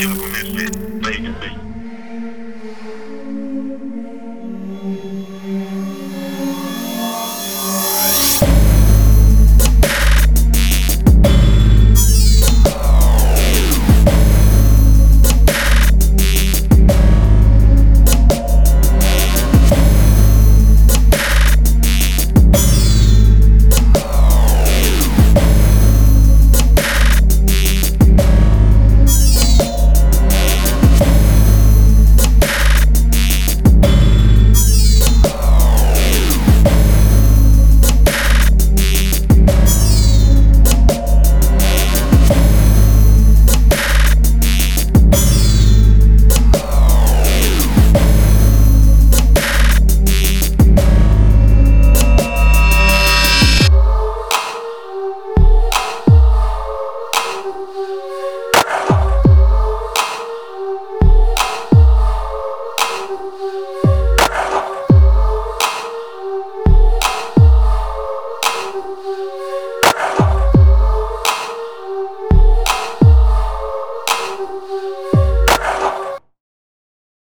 Chào buổi